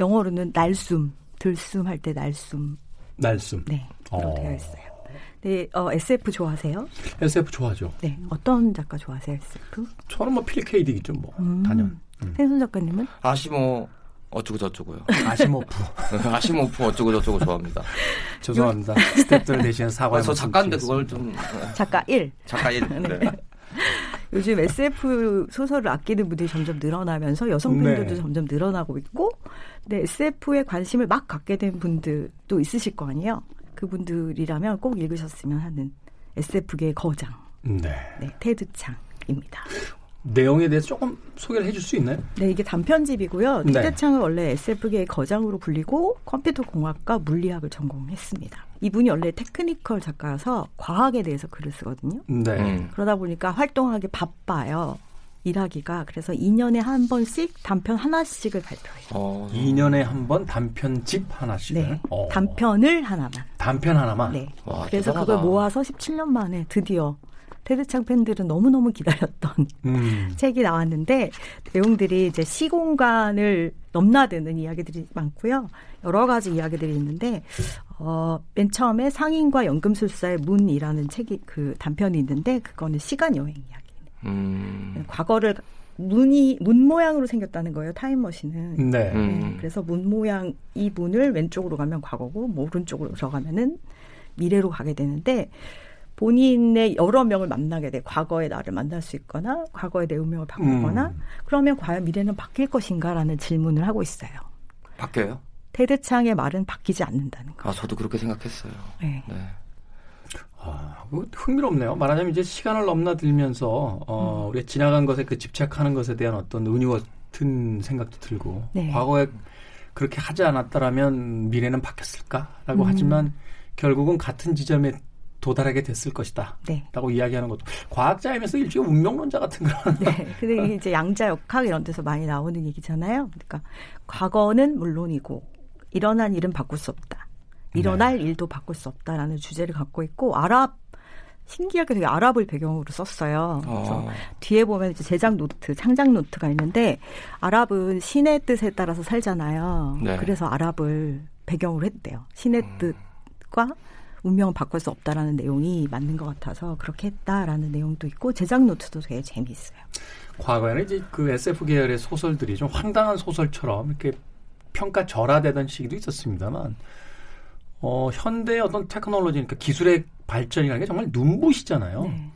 영어로는 날숨, 들숨 할 때 날숨. 날숨. 네, 로 어. 되어 있어요. 네, 어, SF 좋아하세요? SF 좋아하죠. 네, 어떤 작가 좋아하세요, SF? 저는 뭐 필립 케이딕이죠, 뭐. 음. 단연. 생선 작가님은? 아시모 어쩌고 저쩌고요. 아시모프. 아시모프 어쩌고 저쩌고 좋아합니다. 죄송합니다. 스태프들 대신 사과. 아, 저 작가인데 그걸 좀 작가 1. 작가 일. 네. 요즘 SF 소설을 아끼는 분들이 점점 늘어나면서 여성 팬들도 네. 점점 늘어나고 있고, 근데 SF에 관심을 막 갖게 된 분들도 있으실 거 아니에요. 그분들이라면 꼭 읽으셨으면 하는 SF계의 거장, 네. 네, 테드 창입니다. 내용에 대해서 조금 소개를 해줄 수 있나요? 네, 이게 단편집이고요. 네. 테드 창은 원래 SF계의 거장으로 불리고 컴퓨터 공학과 물리학을 전공했습니다. 이분이 원래 technical 작가여서 과학에 대해서 글을 쓰거든요. 네. 음. 그러다 보니까 활동하기 바빠요. 일하기가. 그래서 2년에 한 번씩 단편 하나씩을 발표해요. 어, 2년에 한 번 단편집 하나씩. 네. 어. 단편을 하나만. 단편 하나만. 네. 와, 그래서 대단하다. 그걸 모아서 17년 만에 드디어 테드창 팬들은 너무너무 기다렸던 음. 책이 나왔는데 내용들이 이제 시공간을 넘나드는 이야기들이 많고요. 여러 가지 이야기들이 있는데 어, 맨 처음에 상인과 연금술사의 문이라는 책이 그 단편이 있는데 그거는 시간 여행 이야기. 음. 과거를 문이 문 모양으로 생겼다는 거예요. 타임머신은. 네. 음. 네, 그래서 문 모양 이 문을 왼쪽으로 가면 과거고 뭐 오른쪽으로 들어가면은 미래로 가게 되는데 본인의 여러 명을 만나게 돼 과거의 나를 만날 수 있거나 과거의 내 운명을 바꾸거나 음. 그러면 과연 미래는 바뀔 것인가라는 질문을 하고 있어요. 바뀌어요? 테드 창의 말은 바뀌지 않는다는 거. 아 저도 그렇게 생각했어요. 네. 네. 아, 뭐 흥미롭네요. 말하자면 이제 시간을 넘나들면서 어, 음. 우리가 지나간 것에 그 집착하는 것에 대한 어떤 은유 같은 생각도 들고 네. 과거에 그렇게 하지 않았다라면 미래는 바뀌었을까라고 음. 하지만 결국은 같은 지점에 도달하게 됐을 것이다. 네. 라고 이야기하는 것도 과학자이면서 일종의 운명론자 같은 그런 네. 근데 이게 이제 양자역학 이런 데서 많이 나오는 얘기잖아요. 그러니까 과거는 물론이고 일어난 일은 바꿀 수 없다. 일어날 일도 바꿀 수 없다라는 주제를 갖고 있고 아랍 신기하게 되게 아랍을 배경으로 썼어요. 그래서 어. 뒤에 보면 이제 제작 노트, 창작 노트가 있는데 아랍은 신의 뜻에 따라서 살잖아요. 네. 그래서 아랍을 배경으로 했대요. 신의 뜻과 운명을 바꿀 수 없다라는 내용이 맞는 것 같아서 그렇게 했다라는 내용도 있고 제작 노트도 되게 재미있어요. 과거에는 이제 그 SF 계열의 소설들이 좀 황당한 소설처럼 이렇게 평가 절하되던 시기도 있었습니다만 어, 현대의 어떤 테크놀로지, 그러니까 기술의 발전이라는 게 정말 눈부시잖아요. 네.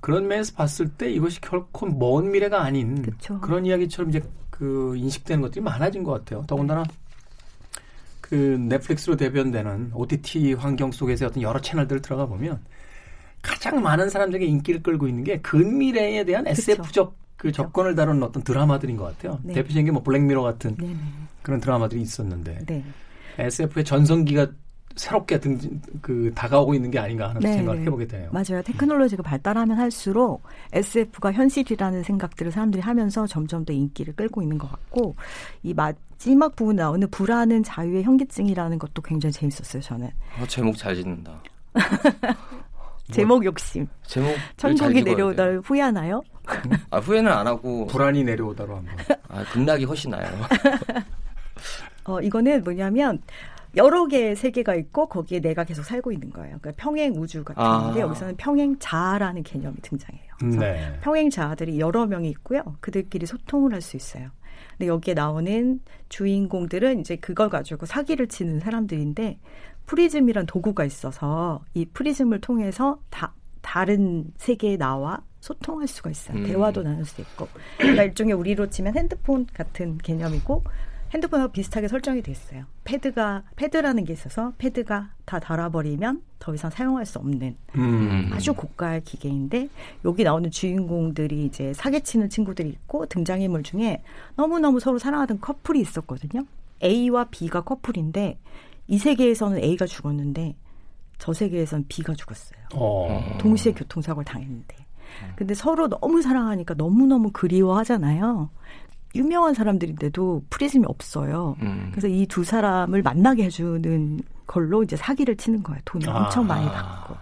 그런 면에서 봤을 때 이것이 결코 먼 미래가 아닌 그쵸. 런 이야기처럼 이제 그 인식되는 것들이 많아진 것 같아요. 더군다나 그 넷플릭스로 대변되는 OTT 환경 속에서 어떤 여러 채널들을 들어가 보면 가장 많은 사람들에게 인기를 끌고 있는 게 근미래에 대한 SF적 그 접근을 다루는 어떤 드라마들인 것 같아요. 네. 대표적인 게 뭐 블랙미러 같은 네네. 그런 드라마들이 있었는데 네. SF의 전성기가 새롭게 등진 그 다가오고 있는 게 아닌가 하는 네, 생각을 네. 해보게 되네요. 맞아요. 테크놀로지가 발달하면 할수록 SF가 현실이라는 생각들을 사람들이 하면서 점점 더 인기를 끌고 있는 것 같고 이 마지막 부분 나오는 불안은 자유의 현기증이라는 것도 굉장히 재밌었어요. 저는 어, 제목 잘 짓는다. 제목 욕심. 제목 천국이 내려오다를 후회하나요? 아 후회는 안 하고 불안이 내려오다로 한번. 아, 극락이 훨씬 나요. 어, 이거는 뭐냐면 여러 개의 세계가 있고 거기에 내가 계속 살고 있는 거예요. 그러니까 평행 우주 같은 아. 건데 여기서는 평행 자아라는 개념이 등장해요. 그래서 네. 평행 자아들이 여러 명이 있고요. 그들끼리 소통을 할 수 있어요. 근데 여기에 나오는 주인공들은 이제 그걸 가지고 사기를 치는 사람들인데 프리즘이란 도구가 있어서 이 프리즘을 통해서 다 다른 세계에 나와 소통할 수가 있어요. 음. 대화도 나눌 수 있고. 그러니까 일종의 우리로 치면 핸드폰 같은 개념이고 핸드폰하고 비슷하게 설정이 돼 있어요. 패드가 패드라는 게 있어서 패드가 다 닳아버리면 더 이상 사용할 수 없는 음. 아주 고가의 기계인데 여기 나오는 주인공들이 이제 사기치는 친구들이 있고 등장인물 중에 너무너무 서로 사랑하던 커플이 있었거든요. A와 B가 커플인데 이 세계에서는 A가 죽었는데 저 세계에서는 B가 죽었어요. 어. 동시에 교통사고를 당했는데. 근데 서로 너무 사랑하니까 너무너무 그리워하잖아요. 유명한 사람들인데도 프리즘이 없어요. 음. 그래서 이 두 사람을 만나게 해주는 걸로 이제 사기를 치는 거예요. 돈을 엄청 아. 많이 받고.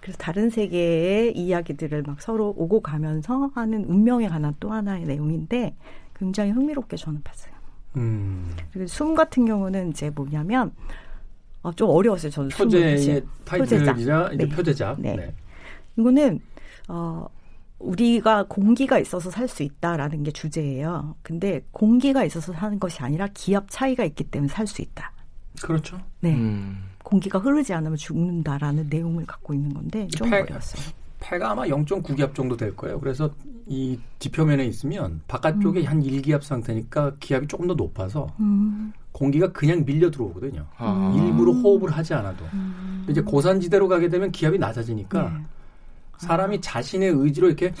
그래서 다른 세계의 이야기들을 막 서로 오고 가면서 하는 운명에 관한 또 하나의 내용인데 굉장히 흥미롭게 저는 봤어요. 음. 그리고 숨 같은 경우는 이제 뭐냐면 어, 좀 어려웠어요. 저는 표제의. 타이틀이자 이제 네. 표제작. 네. 네. 이거는 어 우리가 공기가 있어서 살 수 있다라는 게 주제예요. 근데 공기가 있어서 사는 것이 아니라 기압 차이가 있기 때문에 살 수 있다. 그렇죠. 네. 음. 공기가 흐르지 않으면 죽는다라는 내용을 갖고 있는 건데 좀 팔- 어려웠어요. 폐가 아마 0.9기압 정도 될 거예요. 그래서 이 지표면에 있으면 바깥쪽이 한 1기압 상태니까 기압이 조금 더 높아서 음, 공기가 그냥 밀려 들어오거든요. 아. 일부러 호흡을 하지 않아도. 음. 이제 고산지대로 가게 되면 기압이 낮아지니까 네. 사람이 자신의 의지로 이렇게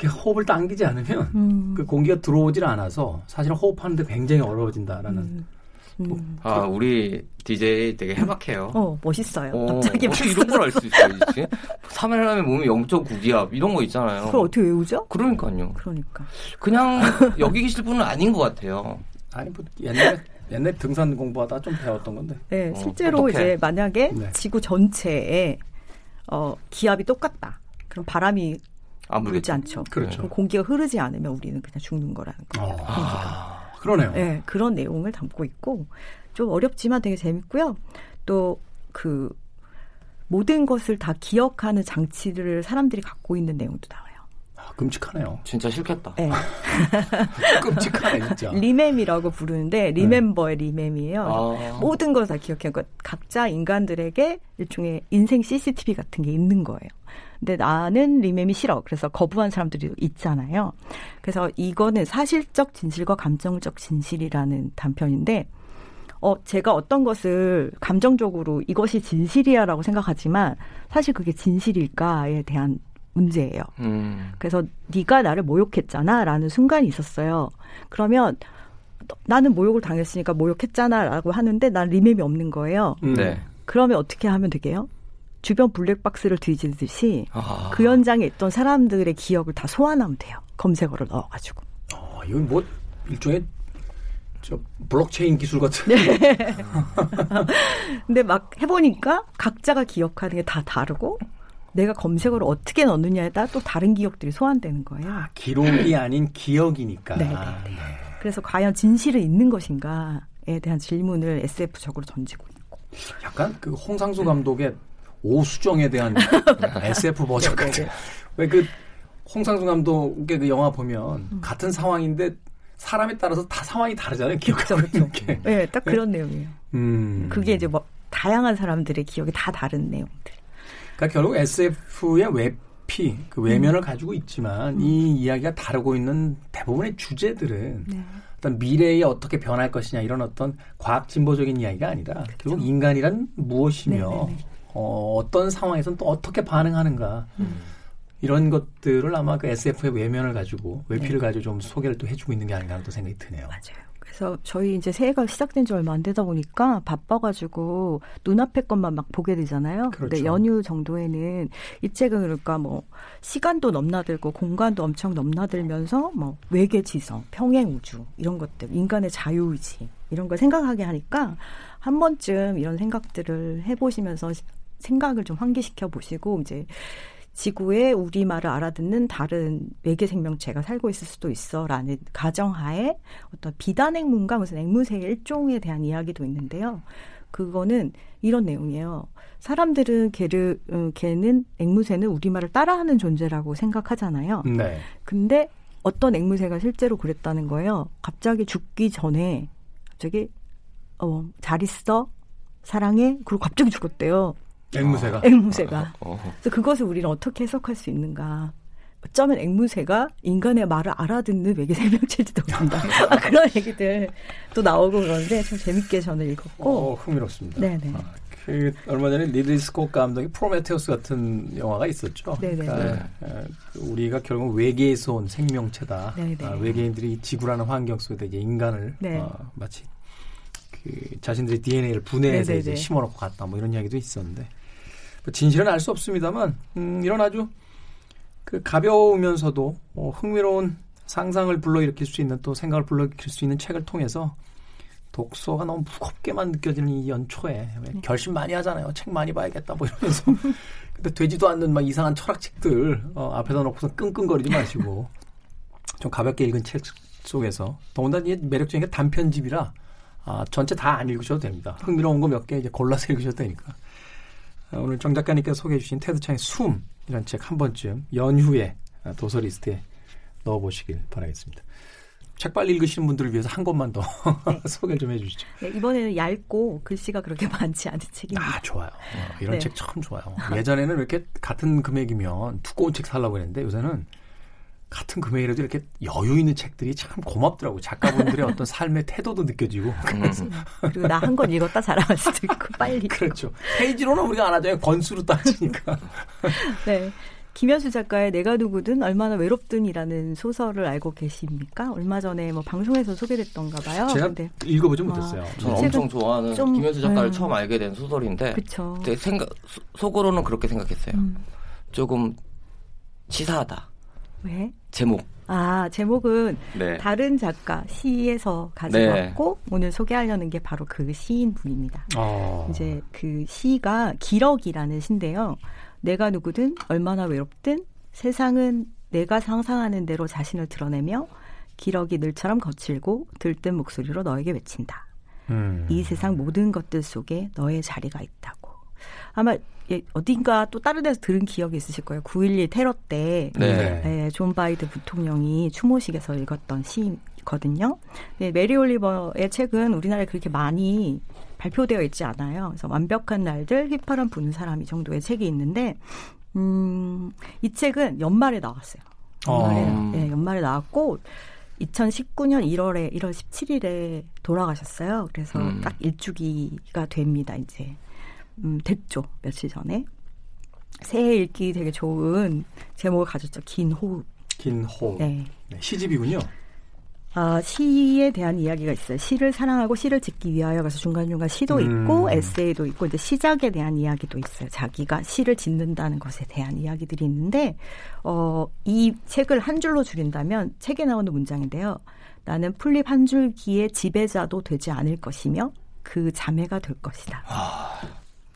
이렇게 호흡을 당기지 않으면 음, 그 공기가 들어오질 않아서 사실은 호흡하는데 굉장히 어려워진다라는 음, 음. 아 우리 DJ 되게 해박해요. 어 멋있어요. 어, 갑자기 어떻게 이런 걸 알 수 있어요, 지금? 3일남에 몸이 0.9기압 이런 거 있잖아요. 그걸 어떻게 외우죠? 그러니까요. 그러니까. 그냥 여기 계실 분은 아닌 것 같아요. 아니 뭐 옛날에 옛날 등산 공부하다 좀 배웠던 건데. 네, 어, 실제로 똑똑해. 이제 만약에 네. 지구 전체에 어, 기압이 똑같다. 그럼 바람이 안 불지. 않죠. 그렇죠. 공기가 흐르지 않으면 우리는 그냥 죽는 거라는 거예요. 어, 아, 그러네요. 네, 그런 내용을 담고 있고 좀 어렵지만 되게 재밌고요. 또 그 모든 것을 다 기억하는 장치를 사람들이 갖고 있는 내용도 나와요. 아, 끔찍하네요. 진짜 싫겠다. 네. 끔찍하네 진짜. 리멤이라고 부르는데 리멤버의 리멤이에요. 아. 모든 걸 다 기억해요. 그러니까 각자 인간들에게 일종의 인생 CCTV 같은 게 있는 거예요. 근데 나는 리멤이 싫어. 그래서 거부한 사람들이 있잖아요. 그래서 이거는 사실적 진실과 감정적 진실이라는 단편인데, 어, 제가 어떤 것을 감정적으로 이것이 진실이야라고 생각하지만 사실 그게 진실일까에 대한 문제예요. 음. 그래서 네가 나를 모욕했잖아라는 순간이 있었어요. 그러면 나는 모욕을 당했으니까 모욕했잖아라고 하는데 난 리멤이 없는 거예요. 음. 네. 그러면 어떻게 하면 되게요? 주변 블랙박스를 뒤지듯이 아. 그 현장에 있던 사람들의 기억을 다 소환하면 돼요. 검색어를 넣어가지고. 어, 이건 뭐 일종의 저 블록체인 기술 같은. 근데 막 해보니까 각자가 기억하는 게 다 다르고 내가 검색어를 어떻게 넣느냐에 따라 또 다른 기억들이 소환되는 거예요. 기록이 아닌 기억이니까. 네, 네, 네. 그래서 과연 진실은 있는 것인가에 대한 질문을 SF적으로 던지고 있고. 약간 그 홍상수 감독의 오수정에 대한 SF 버전 같은. 왜그 홍상수 감독의 그 영화 보면 같은 상황인데 사람에 따라서 다 상황이 다르잖아요. 기억하고 있는 게. 네, 딱 그런 내용이에요. 음. 그게 이제 뭐 다양한 사람들의 기억이 다 다른 내용들. 그러니까 결국 SF의 외피, 그 외면을 가지고 있지만 이 이야기가 다루고 있는 대부분의 주제들은 네. 어떤 미래에 어떻게 변할 것이냐 이런 어떤 과학 진보적인 이야기가 아니라 결국 인간이란 무엇이며 네네네. 어, 어떤 상황에서는 또 어떻게 반응하는가 이런 것들을 아마 그 SF의 외면을 가지고 외피를 가지고 좀 소개를 또 해주고 있는 게 아닌가 하는 또 생각이 드네요. 맞아요. 그래서 저희 이제 새해가 시작된 지 얼마 안 되다 보니까 바빠가지고 눈앞의 것만 막 보게 되잖아요. 근데 그렇죠. 연휴 정도에는 이 책은 그러니까 뭐 시간도 넘나들고 공간도 엄청 넘나들면서 뭐 외계 지성, 평행 우주 이런 것들, 인간의 자유 의지 이런 걸 생각하게 하니까 한 번쯤 이런 생각들을 해보시면서 시- 생각을 좀 환기시켜 보시고 이제 지구에 우리말을 알아듣는 다른 외계 생명체가 살고 있을 수도 있어라는 가정하에 어떤 비단 앵무인가 무슨 앵무새의 일종에 대한 이야기도 있는데요. 그거는 이런 내용이에요. 사람들은 걔를 어, 걔는 앵무새는 우리말을 따라하는 존재라고 생각하잖아요. 네. 근데 어떤 앵무새가 실제로 그랬다는 거예요. 갑자기 죽기 전에 갑자기 어, 잘 있어 사랑해 그리고 갑자기 죽었대요. 앵무새가. 앵무새가. 어. 그래서 그것을 우리는 어떻게 해석할 수 있는가? 어쩌면 앵무새가 인간의 말을 알아듣는 외계 생명체일지도 모른다. 아, 그런 얘기들 또 나오고 그러는데 참 재밌게 저는 읽었고. 어, 흥미롭습니다. 네네. 아, 그 얼마 전에 리들리 스콧 감독의 프로메테우스 같은 영화가 있었죠. 네네. 그러니까 에, 우리가 결국 외계에서 온 생명체다. 아, 외계인들이 이 지구라는 환경 속에 이제 인간을 네. 어, 마치 그 자신들의 DNA를 분해해서 네네네. 이제 심어놓고 갔다. 뭐 이런 이야기도 있었는데 뭐 진실은 알 수 없습니다만 음, 이런 아주 그 가벼우면서도 어, 흥미로운 상상을 불러일으킬 수 있는 또 생각을 불러일으킬 수 있는 책을 통해서 독서가 너무 무겁게만 느껴지는 이 연초에 왜 네. 결심 많이 하잖아요. 책 많이 봐야겠다 뭐 이러면서 근데 되지도 않는 막 이상한 철학책들 어, 앞에다 놓고서 끙끙거리지 마시고 좀 가볍게 읽은 책 속에서 더군다나 이게 매력적인 게 단편집이라 아, 전체 다 안 읽으셔도 됩니다. 흥미로운 거 몇 개 이제 골라서 읽으셔도 되니까. 아, 오늘 정 작가님께서 소개해 주신 테드 창의 숨 이런 책한 번쯤 연휴에 아, 도서 리스트에 넣어보시길 바라겠습니다. 책 빨리 읽으시는 분들을 위해서 한 권만 더 소개를 좀 해주시죠. 네, 이번에는 얇고 글씨가 그렇게 많지 않은 책입니다. 아 좋아요. 어, 이런 네. 책 참 좋아요. 예전에는 이렇게 같은 금액이면 두꺼운 책 살라고 그랬는데 요새는 같은 금액이라도 이렇게 여유 있는 책들이 참 고맙더라고요. 작가분들의 어떤 삶의 태도도 느껴지고. 그리고 나 한 권 읽었다 자랑할 수도 있고 빨리. 그렇죠. 페이지로는 우리가 안 하잖아요. 권수로 따지니까. 네. 김현수 작가의 내가 누구든 얼마나 외롭든이라는 소설을 알고 계십니까? 얼마 전에 뭐 방송에서 소개됐던가 봐요. 제가 근데 읽어보지 못했어요. 저는 엄청 좋아하는 좀, 김현수 작가를 음. 처음 알게 된 소설인데 그쵸. 그때 생각 소- 속으로는 그렇게 생각했어요. 음. 조금 치사하다. 왜? 제목. 아, 제목은 네. 다른 작가 시에서 가져왔고 오늘 소개하려는 게 바로 그 시인 분입니다. 어. 이제 그 시가 기러기라는 시인데요. 내가 누구든 얼마나 외롭든 세상은 내가 상상하는 대로 자신을 드러내며 기러기 늘처럼 거칠고 들뜬 목소리로 너에게 외친다. 음. 이 세상 모든 것들 속에 너의 자리가 있다고. 아마 예, 어딘가 또 다른 데서 들은 기억이 있으실 거예요. 9.11 테러 때 네. 네, 조 바이든 부통령이 추모식에서 읽었던 시거든요. 네, 메리 올리버의 책은 우리나라에 그렇게 많이 발표되어 있지 않아요. 그래서 완벽한 날들 휘파람 부는 사람 이 정도의 책이 있는데 음, 이 책은 연말에 나왔어요. 연말에, 어. 네, 연말에 나왔고 2019년 1월에 1월 17일에 돌아가셨어요. 그래서 음. 딱 일주기가 됩니다. 이제 음, 됐죠. 며칠 전에 새해 읽기 되게 좋은 제목을 가졌죠. 긴 호흡. 긴 호. 네. 네, 시집이군요. 아, 시에 대한 이야기가 있어요. 시를 사랑하고 시를 짓기 위하여 그래서 중간중간 시도 음. 있고 에세이도 있고 이제 시작에 대한 이야기도 있어요. 자기가 시를 짓는다는 것에 대한 이야기들이 있는데 어, 이 책을 한 줄로 줄인다면 책에 나오는 문장인데요. 나는 풀립 한 줄기의 지배자도 되지 않을 것이며 그 자매가 될 것이다.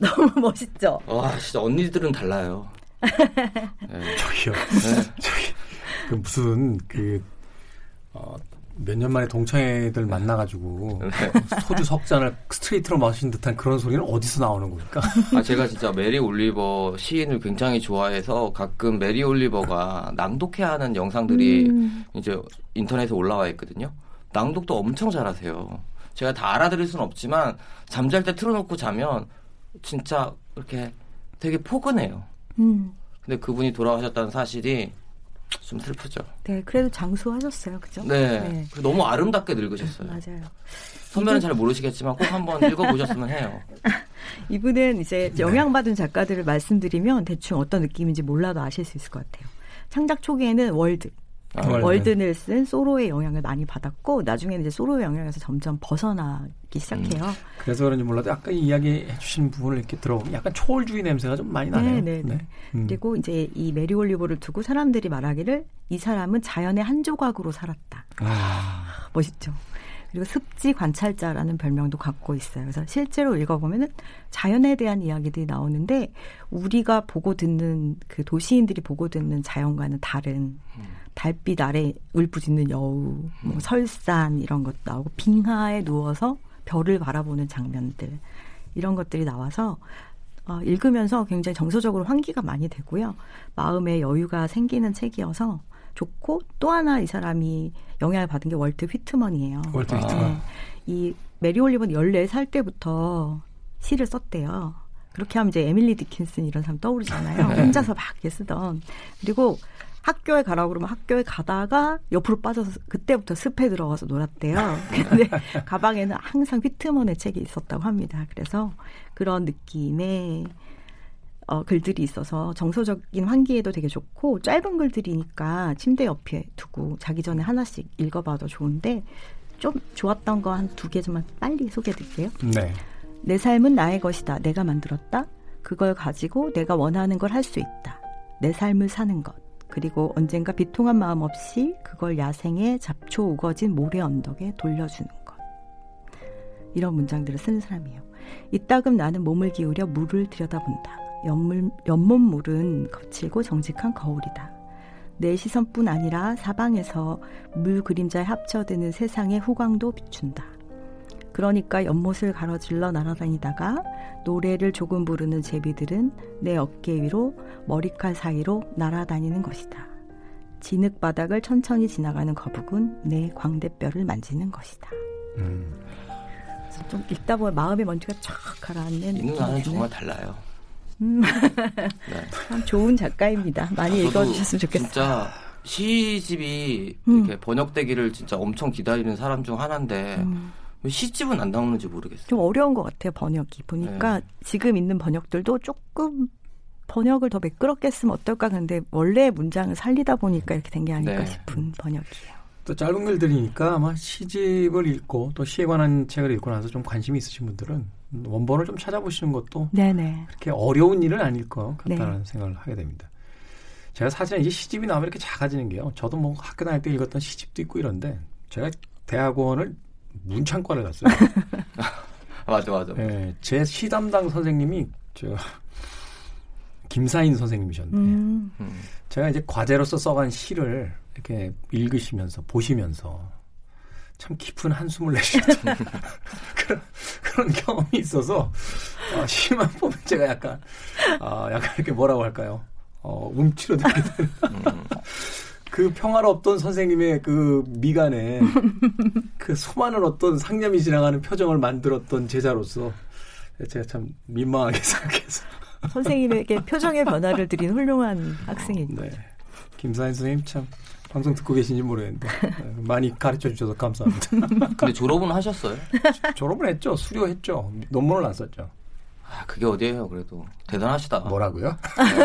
너무 멋있죠? 와 진짜 언니들은 달라요. 네. 저기요. 저기 그 무슨 그 어, 몇 년 만에 동창회들 만나가지고 소주 석 잔을 스트레이트로 마신 듯한 그런 소리는 어디서 나오는 겁니까? 아 제가 진짜 메리 올리버 시인을 굉장히 좋아해서 가끔 메리 올리버가 낭독해하는 영상들이 음. 이제 인터넷에 올라와 있거든요. 낭독도 엄청 잘하세요. 제가 다 알아들을 수는 없지만 잠잘 때 틀어놓고 자면 진짜 이렇게 되게 포근해요. 음. 근데 그분이 돌아가셨다는 사실이 좀 슬프죠. 네, 그래도 장수하셨어요. 그죠? 네. 네. 너무 아름답게 늙으셨어요. 맞아요. 선배는 잘 모르시겠지만 꼭 한번 읽어보셨으면 해요. 이분은 이제 영향받은 작가들을 말씀드리면 대충 어떤 느낌인지 몰라도 아실 수 있을 것 같아요. 창작 초기에는 월든, 아, 월든. 월든을 쓴 소로의 영향을 많이 받았고 나중에는 이제 소로의 영향에서 점점 벗어나기 시작해요. 그래서 그런지 몰라도 아까 이야기해 주신 부분을 이렇게 들어보면 약간 초월주의 냄새가 좀 많이 나네요. 네, 네, 네. 음. 그리고 이제 이 메리 올리버를 두고 사람들이 말하기를 이 사람은 자연의 한 조각으로 살았다. 아, 멋있죠. 그리고 습지 관찰자라는 별명도 갖고 있어요. 그래서 실제로 읽어보면은 자연에 대한 이야기들이 나오는데 우리가 보고 듣는 그 도시인들이 보고 듣는 자연과는 다른 달빛 아래 울부짖는 여우, 뭐 설산 이런 것도 나오고 빙하에 누워서 별을 바라보는 장면들 이런 것들이 나와서 어, 읽으면서 굉장히 정서적으로 환기가 많이 되고요. 마음에 여유가 생기는 책이어서 좋고 또 하나 이 사람이 영향을 받은 게 월트 휘트먼이에요. 월트 휘트먼. 네. 이 메리 올리버는 14살 때부터 시를 썼대요. 그렇게 하면 이제 에밀리 디킨슨 이런 사람 떠오르잖아요. 혼자서 막 이렇게 쓰던. 그리고 학교에 가라고 그러면 학교에 가다가 옆으로 빠져서 그때부터 습에 들어가서 놀았대요. 근데 가방에는 항상 휘트먼의 책이 있었다고 합니다. 그래서 그런 느낌의 어, 글들이 있어서 정서적인 환기에도 되게 좋고 짧은 글들이니까 침대 옆에 두고 자기 전에 하나씩 읽어봐도 좋은데 좀 좋았던 거 한 두 개 좀 빨리 소개해드릴게요. 네. 내 삶은 나의 것이다. 내가 만들었다. 그걸 가지고 내가 원하는 걸 할 수 있다. 내 삶을 사는 것. 그리고 언젠가 비통한 마음 없이 그걸 야생의 잡초 우거진 모래 언덕에 돌려주는 것. 이런 문장들을 쓰는 사람이에요. 이따금 나는 몸을 기울여 물을 들여다본다. 연물, 연못물은 거칠고 정직한 거울이다. 내 시선뿐 아니라 사방에서 물 그림자에 합쳐드는 세상의 후광도 비춘다. 그러니까 연못을 가로질러 날아다니다가 노래를 조금 부르는 제비들은 내 어깨 위로 머리칼 사이로 날아다니는 것이다. 진흙 바닥을 천천히 지나가는 거북은 내 광대뼈를 만지는 것이다. 음. 좀 읽다 보면 마음의 먼지가 쫙 가라앉는 이 누나는 정말 달라요. 음. 네. 참 좋은 작가입니다. 많이 저도 읽어주셨으면 좋겠어요. 진짜 시집이 음. 이렇게 번역되기를 진짜 엄청 기다리는 사람 중 하나인데 음. 왜 시집은 안 나오는지 모르겠어요. 좀 어려운 것 같아요 번역이 보니까 네. 지금 있는 번역들도 조금 번역을 더 매끄럽게 했으면 어떨까 근데 원래 문장을 살리다 보니까 이렇게 된 게 아닐까 네. 싶은 번역이에요. 또 짧은 글들이니까 아마 시집을 읽고 또 시에 관한 책을 읽고 나서 좀 관심이 있으신 분들은 원본을 좀 찾아보시는 것도 네네. 그렇게 어려운 일은 아닐 것 같다는 네. 생각을 하게 됩니다. 제가 사실은 이제 시집이 나오면 이렇게 작아지는 게요. 저도 뭐 학교 다닐 때 읽었던 시집도 있고 이런데 제가 대학원을 문창과를 갔어요. 맞아 맞아. 예, 제 시담당 선생님이 저 김사인 선생님이셨는데 음. 음. 제가 이제 과제로서 써간 시를 이렇게 읽으시면서 보시면서 참 깊은 한숨을 내셨던 그런, 그런 경험이 있어서 어, 시만 보면 제가 약간 아 약간 이렇게 뭐라고 할까요? 어, 움츠러들게 되는 그 평화롭던 선생님의 그 미간에 그 수많은 어떤 상념이 지나가는 표정을 만들었던 제자로서 제가 참 민망하게 생각해서 선생님에게 표정의 변화를 드린 훌륭한 학생이죠. 네. 김사인 선생님 참 방송 듣고 계신지 모르겠는데 네, 많이 가르쳐 주셔서 감사합니다. 근데 졸업은 하셨어요? 졸업을 했죠. 수료했죠. 논문을 안 썼죠. 아, 그게 어디예요? 그래도 대단하시다. 뭐라고요?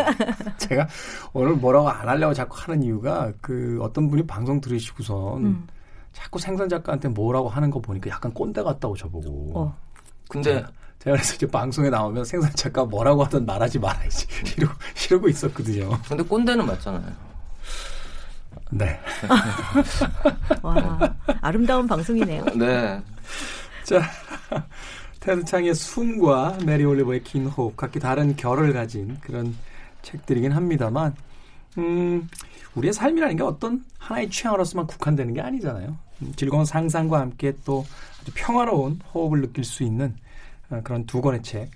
제가 오늘 뭐라고 안 하려고 자꾸 하는 이유가 그 어떤 분이 방송 들으시고선 음. 자꾸 생선 작가한테 뭐라고 하는 거 보니까 약간 꼰대 같다고 저보고. 어. 근데 제가 그래서 이제 방송에 나오면 생선 작가 뭐라고 하든 말하지 말아야지 이러고 이러고 있었거든요. 근데 꼰대는 맞잖아요. 네. 와, 아름다운 방송이네요. 네. 자, 테드 창의 숨과 메리 올리버의 긴 호흡 각기 다른 결을 가진 그런 책들이긴 합니다만, 음, 우리의 삶이라는 게 어떤 하나의 취향으로서만 국한되는 게 아니잖아요. 음, 즐거운 상상과 함께 또 아주 평화로운 호흡을 느낄 수 있는 어, 그런 두 권의 책,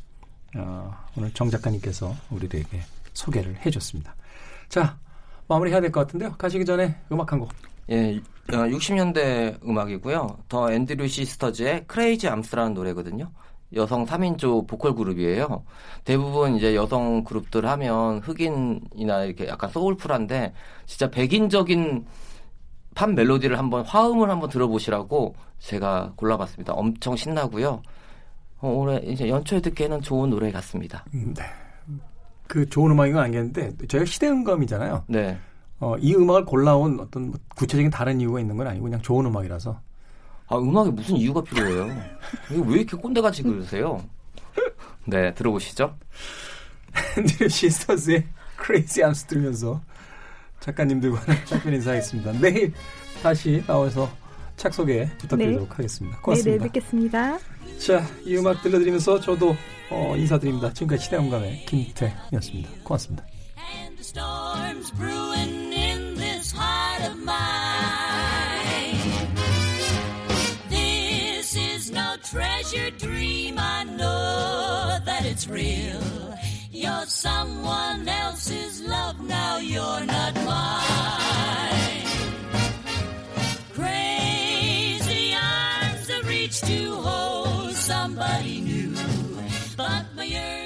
어, 오늘 정 작가님께서 우리들에게 소개를 해줬습니다. 자, 마무리해야 될 것 같은데요. 가시기 전에 음악 한 곡. 예, 60년대 음악이고요. 더 앤드류 시스터즈의 Crazy Arms라는 노래거든요. 여성 3인조 보컬 그룹이에요. 대부분 이제 여성 그룹들 하면 흑인이나 이렇게 약간 soulful한데 진짜 백인적인 팝 멜로디를 한번 화음을 한번 들어보시라고 제가 골라봤습니다. 엄청 신나고요. 어, 올해 이제 연초에 듣기에는 좋은 노래 같습니다. 음, 네. 그 좋은 음악인 건 알겠는데 저희가 시대음감이잖아요. 네. 어, 이 음악을 골라온 어떤 뭐 구체적인 다른 이유가 있는 건 아니고 그냥 좋은 음악이라서 아, 음악에 무슨 이유가 필요해요? 왜 이렇게 꼰대같이 그러세요? 네, 들어보시죠. 앤드류 시스터즈의 Crazy Arms 들으면서 작가님들과는 짧은 인사하겠습니다. 내일 다시 나와서 책 소개 부탁드리도록 네. 하겠습니다. 네, 고맙습니다. 내일 뵙겠습니다. 자, 이 음악 들려드리면서 저도 어, 인사드립니다. 지금까지 시대음감의 김태였습니다. 고맙습니다. treasure dream. I know that it's real. You're someone else's love now. You're not mine. merveilleux.